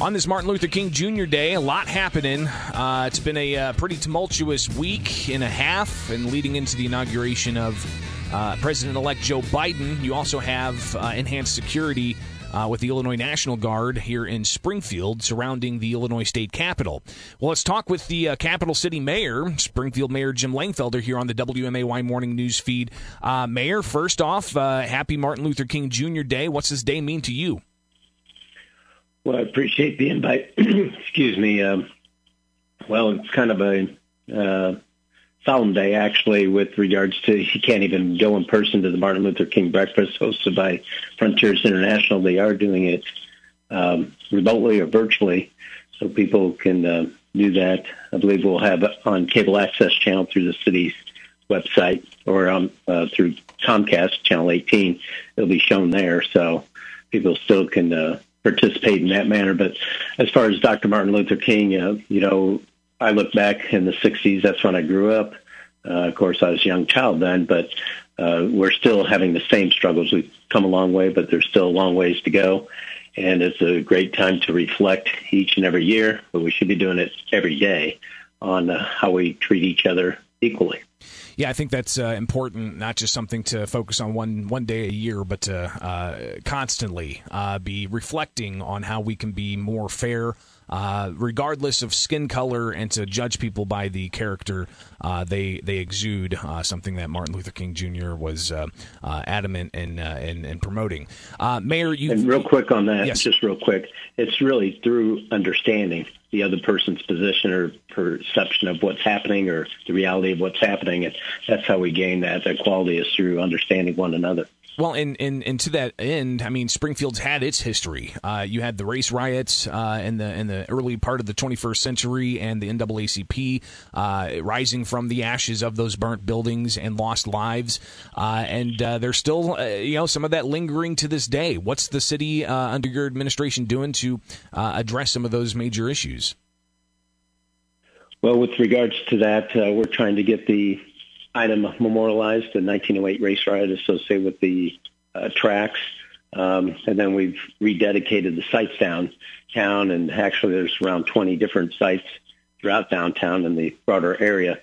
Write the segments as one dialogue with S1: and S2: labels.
S1: On this Martin Luther King Jr. Day, a lot happening. Uh, it's been a uh, pretty tumultuous week and a half, and leading into the inauguration of uh, President elect Joe Biden. You also have uh, enhanced security uh, with the Illinois National Guard here in Springfield surrounding the Illinois State Capitol. Well, let's talk with the uh, Capital City Mayor, Springfield Mayor Jim Langfelder, here on the WMAY Morning News feed. Mayor, first off, happy Martin Luther King Jr. Day. What's this day mean to you?
S2: Well, I appreciate the invite. Excuse me. Um, well, it's kind of a uh, solemn day, actually, with regards to you can't even go in person to the Martin Luther King breakfast hosted by Frontiers International. They are doing it um, remotely or virtually, so people can uh, do that. I believe we'll have it on cable access channel through the city's website or um, uh, through Comcast channel 18. It'll be shown there, so people still can uh, participate in that manner. But as far as Dr. Martin Luther King, uh, you know, I look back in the 60s, that's when I grew up. Uh, of course, I was a young child then, but uh, we're still having the same struggles. We've come a long way, but there's still a long ways to go. And it's a great time to reflect each and every year, but we should be doing it every day on uh, how we treat each other equally.
S1: Yeah, I think that's uh, important. Not just something to focus on one one day a year, but to uh, constantly uh, be reflecting on how we can be more fair uh, regardless of skin color, and to judge people by the character uh, they they exude. Uh, something that Martin Luther King Jr. was uh, uh, adamant in, in, in promoting. Mayor, you
S2: and real quick on that, yes. just real quick. It's really through understanding the other person's position or perception of what's happening or the reality of what's happening, and that's how we gain that. That quality is through understanding one another.
S1: Well, and, and, and to that end, I mean, Springfield's had its history. Uh, you had the race riots uh, in the in the early part of the 21st century, and the NAACP uh, rising from the ashes of those burnt buildings and lost lives. Uh, and uh, there's still, uh, you know, some of that lingering to this day. What's the city under your administration doing to address some of those major issues?
S2: Well, with regards to that, we're trying to get the item memorialized, the 1908 race riot associated with the uh, tracks. Um, and then we've rededicated the sites downtown, and actually there's around 20 different sites throughout downtown and the broader area,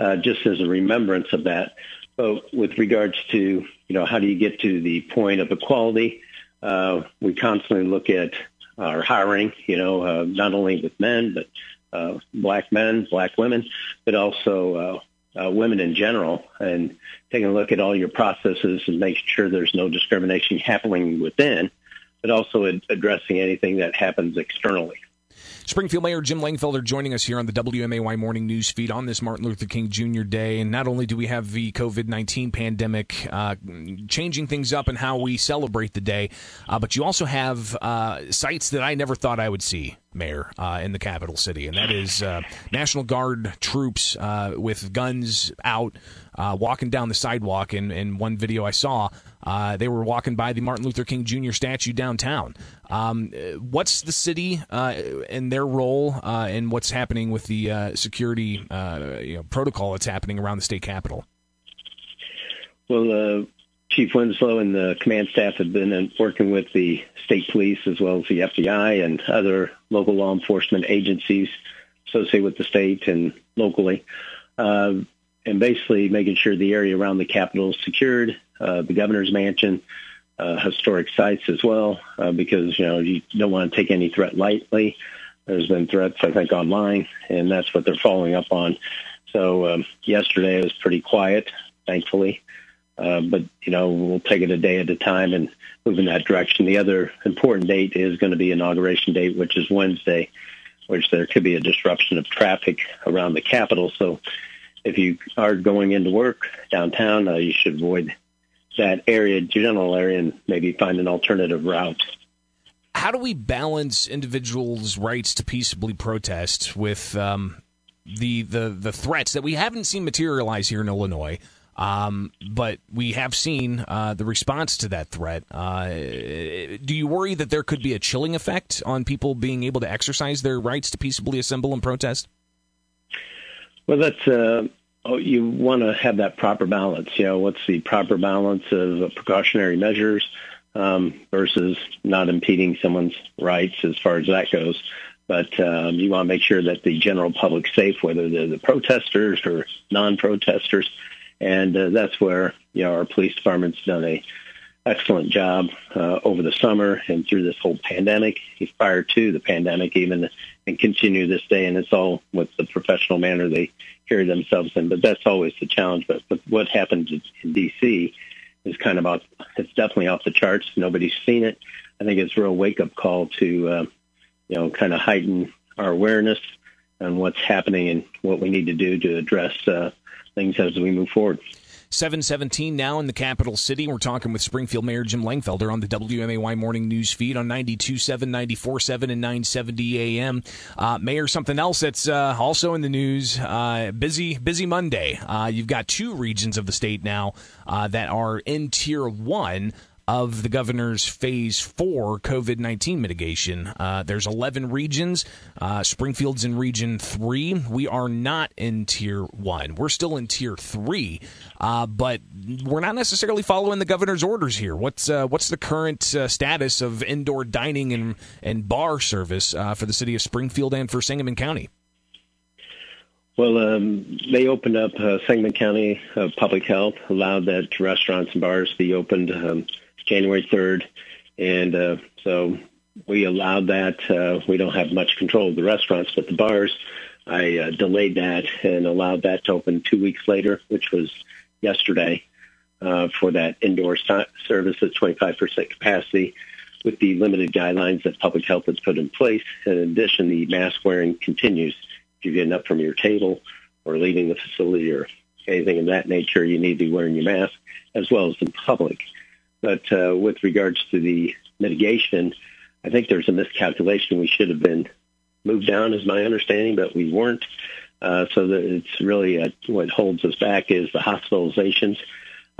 S2: uh, just as a remembrance of that. But with regards to, you know, how do you get to the point of equality? Uh, we constantly look at our hiring, you know, uh, not only with men, but uh, black men, black women, but also uh, women in general and taking a look at all your processes and making sure there's no discrimination happening within, but also ad- addressing anything that happens externally.
S1: Springfield Mayor Jim Langfelder joining us here on the WMAY Morning News feed on this Martin Luther King Jr. Day. And not only do we have the COVID 19 pandemic uh, changing things up and how we celebrate the day, uh, but you also have uh, sites that I never thought I would see mayor uh, in the capital city, and that is uh, National Guard troops uh, with guns out, uh, walking down the sidewalk. In, in one video I saw, uh, they were walking by the Martin Luther King Jr. statue downtown. Um, what's the city uh, and their role in what's happening with the security you know, protocol that's happening around the state capitol?
S2: Well, Chief Winslow and the command staff have been working with the state police as well as the FBI and other local law enforcement agencies associated with the state and locally, uh, and basically making sure the area around the Capitol is secured, uh, the governor's mansion, uh, historic sites as well, uh, because you know you don't want to take any threat lightly. There's been threats, I think, online, and that's what they're following up on. So um, yesterday was pretty quiet, thankfully. Uh, but you know we'll take it a day at a time and move in that direction. The other important date is going to be inauguration date, which is Wednesday, which there could be a disruption of traffic around the Capitol. So if you are going into work downtown, uh, you should avoid that area, general area, and maybe find an alternative route.
S1: How do we balance individuals' rights to peaceably protest with um, the, the the threats that we haven't seen materialize here in Illinois? Um, but we have seen uh, the response to that threat. Uh, do you worry that there could be a chilling effect on people being able to exercise their rights to peaceably assemble and protest?
S2: Well, that's uh, oh, you want to have that proper balance. You know, what's the proper balance of precautionary measures? um, versus not impeding someone's rights as far as that goes. But um, you want to make sure that the general public's safe, whether they're the protesters or non-protesters, and uh, that's where you know our police department's done a excellent job uh, over the summer and through this whole pandemic, prior to the pandemic even, and continue this day. And it's all with the professional manner they carry themselves in. But that's always the challenge. But, but what happened in D.C. is kind of off, it's definitely off the charts. Nobody's seen it. I think it's a real wake-up call to, uh, you know, kind of heighten our awareness on what's happening and what we need to do to address uh, things as we move forward.
S1: 717 now in the capital city. We're talking with Springfield Mayor Jim Langfelder on the WMAY morning news feed on 92.7, 94.7, and 970 AM. Uh, Mayor, something else that's uh, also in the news. Uh, busy, busy Monday. Uh, you've got two regions of the state now uh, that are in tier one of the governor's phase four COVID 19 mitigation. Uh, there's 11 regions. Uh, Springfield's in region three. We are not in tier one. We're still in tier three, uh, but we're not necessarily following the governor's orders here. What's uh, what's the current uh, status of indoor dining and, and bar service uh, for the city of Springfield and for Sangamon County?
S2: Well, um, they opened up Sangamon County Public Health, allowed that restaurants and bars be opened. Um, January 3rd. And uh, so we allowed that. Uh, we don't have much control of the restaurants, but the bars, I uh, delayed that and allowed that to open two weeks later, which was yesterday, uh, for that indoor service at 25% capacity with the limited guidelines that public health has put in place. In addition, the mask wearing continues. If you're getting up from your table or leaving the facility or anything of that nature, you need to be wearing your mask as well as in public. But uh, with regards to the mitigation, I think there's a miscalculation. We should have been moved down, is my understanding, but we weren't. Uh, so that it's really uh, what holds us back is the hospitalizations.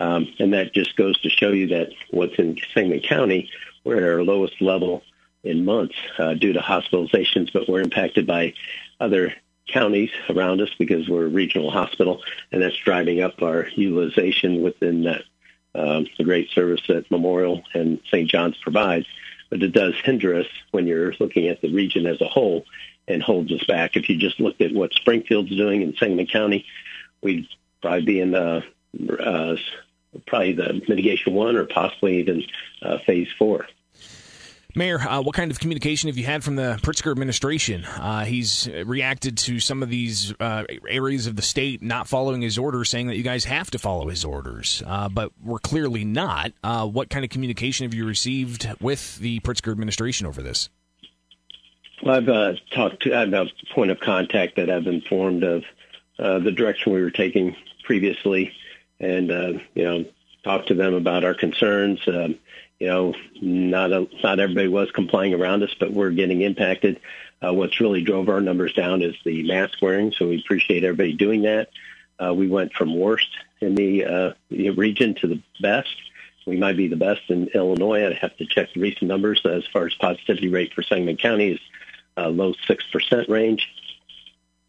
S2: Um, and that just goes to show you that what's in Sangamon County, we're at our lowest level in months uh, due to hospitalizations, but we're impacted by other counties around us because we're a regional hospital, and that's driving up our utilization within that um, the great service that Memorial and St. John's provides, but it does hinder us when you're looking at the region as a whole and holds us back. If you just looked at what Springfield's doing in Sangamon County, we'd probably be in the uh, probably the mitigation one or possibly even uh, phase four.
S1: Mayor, uh, what kind of communication have you had from the Pritzker administration? Uh, he's reacted to some of these uh, areas of the state not following his orders, saying that you guys have to follow his orders, uh, but we're clearly not. Uh, what kind of communication have you received with the Pritzker administration over this?
S2: Well, I've uh, talked to, I have a point of contact that I've informed of the direction we were taking previously and, you know, talked to them about our concerns. Um, you know, not a, not everybody was complying around us, but we're getting impacted. Uh, what's really drove our numbers down is the mask wearing, so we appreciate everybody doing that. Uh, we went from worst in the, uh, the region to the best. We might be the best in Illinois. I'd have to check the recent numbers as far as positivity rate for Sangamon County is uh, low 6% range.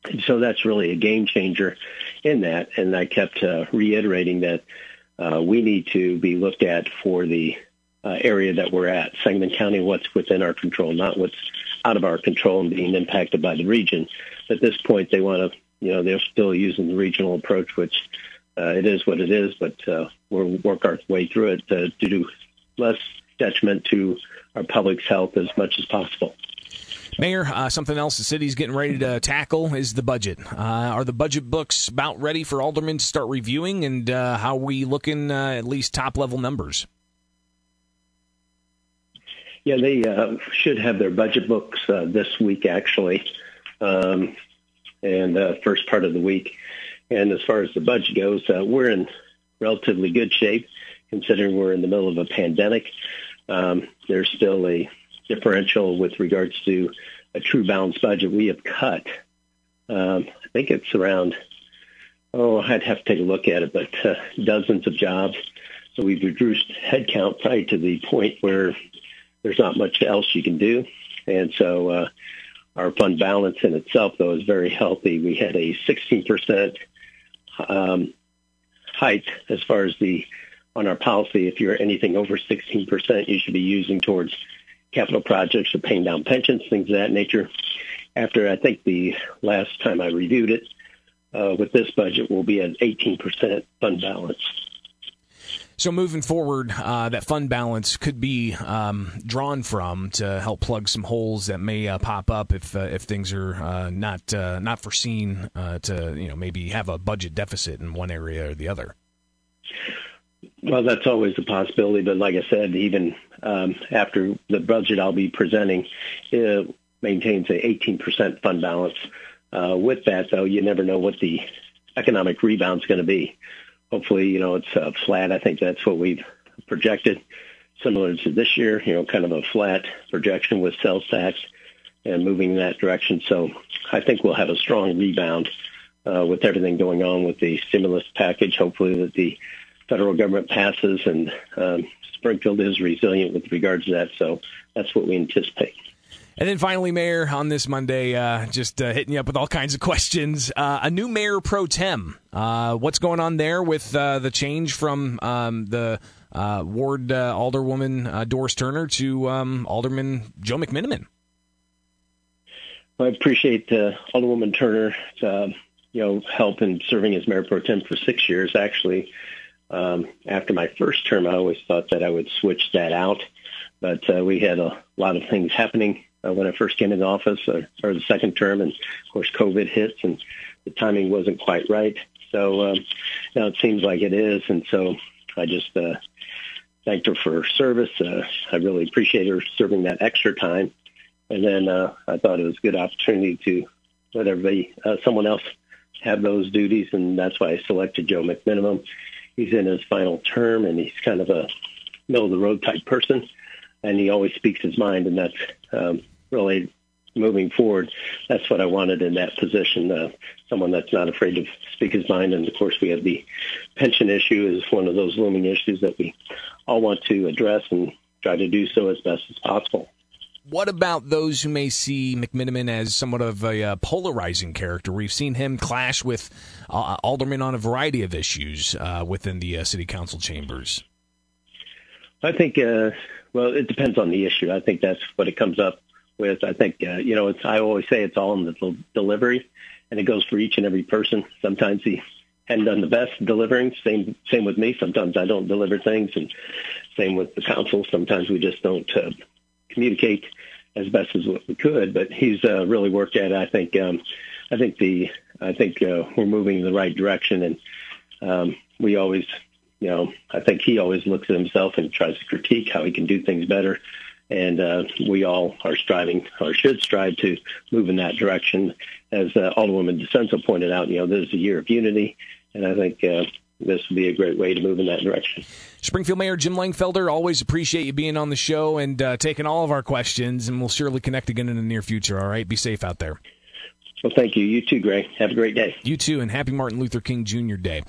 S2: And so that's really a game changer in that. And I kept uh, reiterating that uh, we need to be looked at for the uh, area that we're at, Sangamon County, what's within our control, not what's out of our control and being impacted by the region. At this point, they want to, you know, they're still using the regional approach, which uh, it is what it is, but uh, we'll work our way through it to, to do less detriment to our public's health as much as possible.
S1: Mayor, uh, something else the city's getting ready to tackle is the budget. Uh, are the budget books about ready for aldermen to start reviewing, and uh, how are we looking uh, at least top level numbers?
S2: Yeah, they uh, should have their budget books uh, this week, actually, um, and uh, first part of the week. And as far as the budget goes, uh, we're in relatively good shape, considering we're in the middle of a pandemic. Um, there's still a differential with regards to a true balanced budget. We have cut, um, I think it's around, oh, I'd have to take a look at it, but uh, dozens of jobs. So we've reduced headcount probably to the point where there's not much else you can do. And so uh, our fund balance in itself, though, is very healthy. We had a 16% um, height as far as the on our policy, if you're anything over 16%, you should be using towards capital projects or paying down pensions, things of that nature. After I think the last time I reviewed it, uh, with this budget, we'll be at 18% fund balance.
S1: So moving forward, uh, that fund balance could be um, drawn from to help plug some holes that may uh, pop up if uh, if things are uh, not uh, not foreseen uh, to you know maybe have a budget deficit in one area or the other.
S2: Well, that's always a possibility, but like I said, even um, after the budget I'll be presenting, maintains a 18% fund balance. with that, though, you never know what the economic rebound is going to be hopefully, you know, it's uh, flat. I think that's what we've projected, similar to this year, you know, kind of a flat projection with sales tax and moving in that direction. So I think we'll have a strong rebound uh, with everything going on with the stimulus package. Hopefully that the federal government passes and um, Springfield is resilient with regards to that. So that's what we anticipate.
S1: And then finally, Mayor, on this Monday, uh, just uh, hitting you up with all kinds of questions. Uh, a new mayor pro tem. Uh, what's going on there with uh, the change from um, the uh, ward alderwoman Doris Turner to um, Alderman Joe McMenamin?
S2: Well, I appreciate Alderwoman Turner's you know help in serving as mayor pro tem for six years. Actually, um, after my first term, I always thought that I would switch that out, but we had a lot of things happening uh, when I first came into office, uh, or the second term, and of course COVID hits, and the timing wasn't quite right. So um, now it seems like it is, and so I just uh, thanked her for her service. Uh, I really appreciate her serving that extra time, and then uh, I thought it was a good opportunity to let everybody, uh, someone else, have those duties, and that's why I selected Joe McMenamin. He's in his final term, and he's kind of a middle of the road type person, and he always speaks his mind, and that's um, really moving forward. That's what I wanted in that position. Uh, someone that's not afraid to speak his mind. And of course, we have the pension issue is one of those looming issues that we all want to address and try to do so as best as possible.
S1: What about those who may see McMenamin as somewhat of a uh, polarizing character? We've seen him clash with uh, aldermen on a variety of issues uh, within the uh, city council chambers.
S2: I think, uh, well, it depends on the issue. I think that's what it comes up with. I think uh, you know, it's I always say it's all in the delivery, and it goes for each and every person. Sometimes he hadn't done the best delivering. Same same with me. Sometimes I don't deliver things, and same with the council. Sometimes we just don't uh, communicate as best as what we could. But he's uh, really worked at it. I think um, I think the I think uh, we're moving in the right direction, and um, we always. You know, I think he always looks at himself and tries to critique how he can do things better and uh, we all are striving or should strive to move in that direction. As uh, Alderwoman DiCenso pointed out, you know, this is a year of unity, and I think uh, this would be a great way to move in that direction.
S1: Springfield Mayor Jim Langfelder, always appreciate you being on the show and uh, taking all of our questions, and we'll surely connect again in the near future. All right, be safe out there.
S2: Well, thank you. You too, Greg. Have a great day.
S1: You too, and happy Martin Luther King Jr. Day.